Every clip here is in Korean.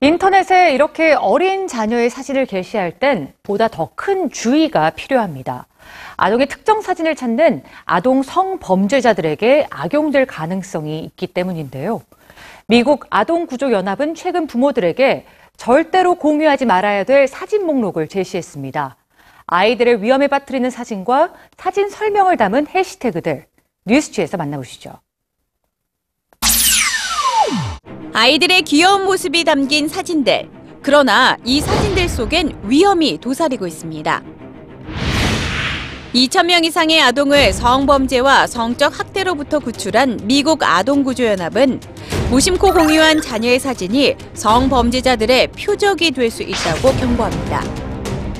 인터넷에 이렇게 어린 자녀의 사진을 게시할 땐 보다 더 큰 주의가 필요합니다. 아동의 특정 사진을 찾는 아동 성범죄자들에게 악용될 가능성이 있기 때문인데요. 미국 아동구조연합은 최근 부모들에게 절대로 공유하지 말아야 될 사진 목록을 제시했습니다. 아이들의 위험에 빠뜨리는 사진과 사진 설명을 담은 해시태그들 뉴스취에서 만나보시죠. 아이들의 귀여운 모습이 담긴 사진들. 그러나 이 사진들 속엔 위험이 도사리고 있습니다. 2,000명 이상의 아동을 성범죄와 성적 학대로부터 구출한 미국 아동구조연합은 무심코 공유한 자녀의 사진이 성범죄자들의 표적이 될 수 있다고 경고합니다.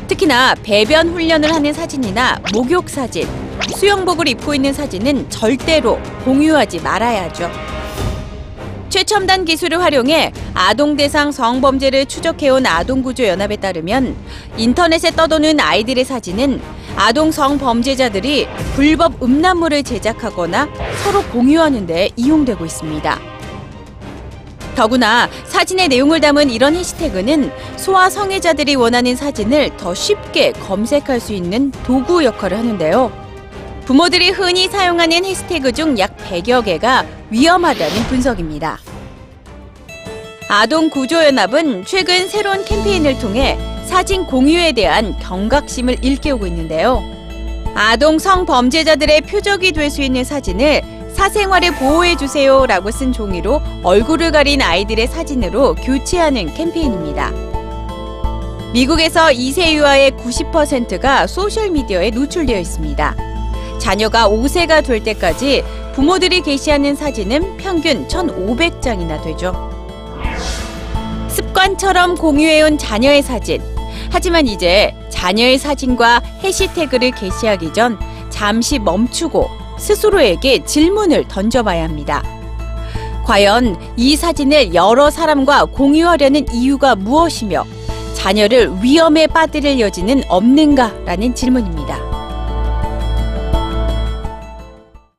특히나 배변 훈련을 하는 사진이나 목욕 사진, 수영복을 입고 있는 사진은 절대로 공유하지 말아야 하죠. 최첨단 기술을 활용해 아동 대상 성범죄를 추적해온 아동구조연합에 따르면 인터넷에 떠도는 아이들의 사진은 아동 성범죄자들이 불법 음란물을 제작하거나 서로 공유하는 데 이용되고 있습니다. 더구나 사진의 내용을 담은 이런 해시태그는 소아 성애자들이 원하는 사진을 더 쉽게 검색할 수 있는 도구 역할을 하는데요. 부모들이 흔히 사용하는 해시태그 중 약 100여 개가 위험하다는 분석입니다. 아동 구조연합은 최근 새로운 캠페인을 통해 사진 공유에 대한 경각심을 일깨우고 있는데요. 아동 성범죄자들의 표적이 될 수 있는 사진을 사생활을 보호해주세요 라고 쓴 종이로 얼굴을 가린 아이들의 사진으로 교체하는 캠페인입니다. 미국에서 2세 유아의 90%가 소셜미디어에 노출되어 있습니다. 자녀가 5세가 될 때까지 부모들이 게시하는 사진은 평균 1,500장이나 되죠. 습관처럼 공유해온 자녀의 사진. 하지만 이제 자녀의 사진과 해시태그를 게시하기 전 잠시 멈추고 스스로에게 질문을 던져봐야 합니다. 과연 이 사진을 여러 사람과 공유하려는 이유가 무엇이며 자녀를 위험에 빠뜨릴 여지는 없는가라는 질문입니다.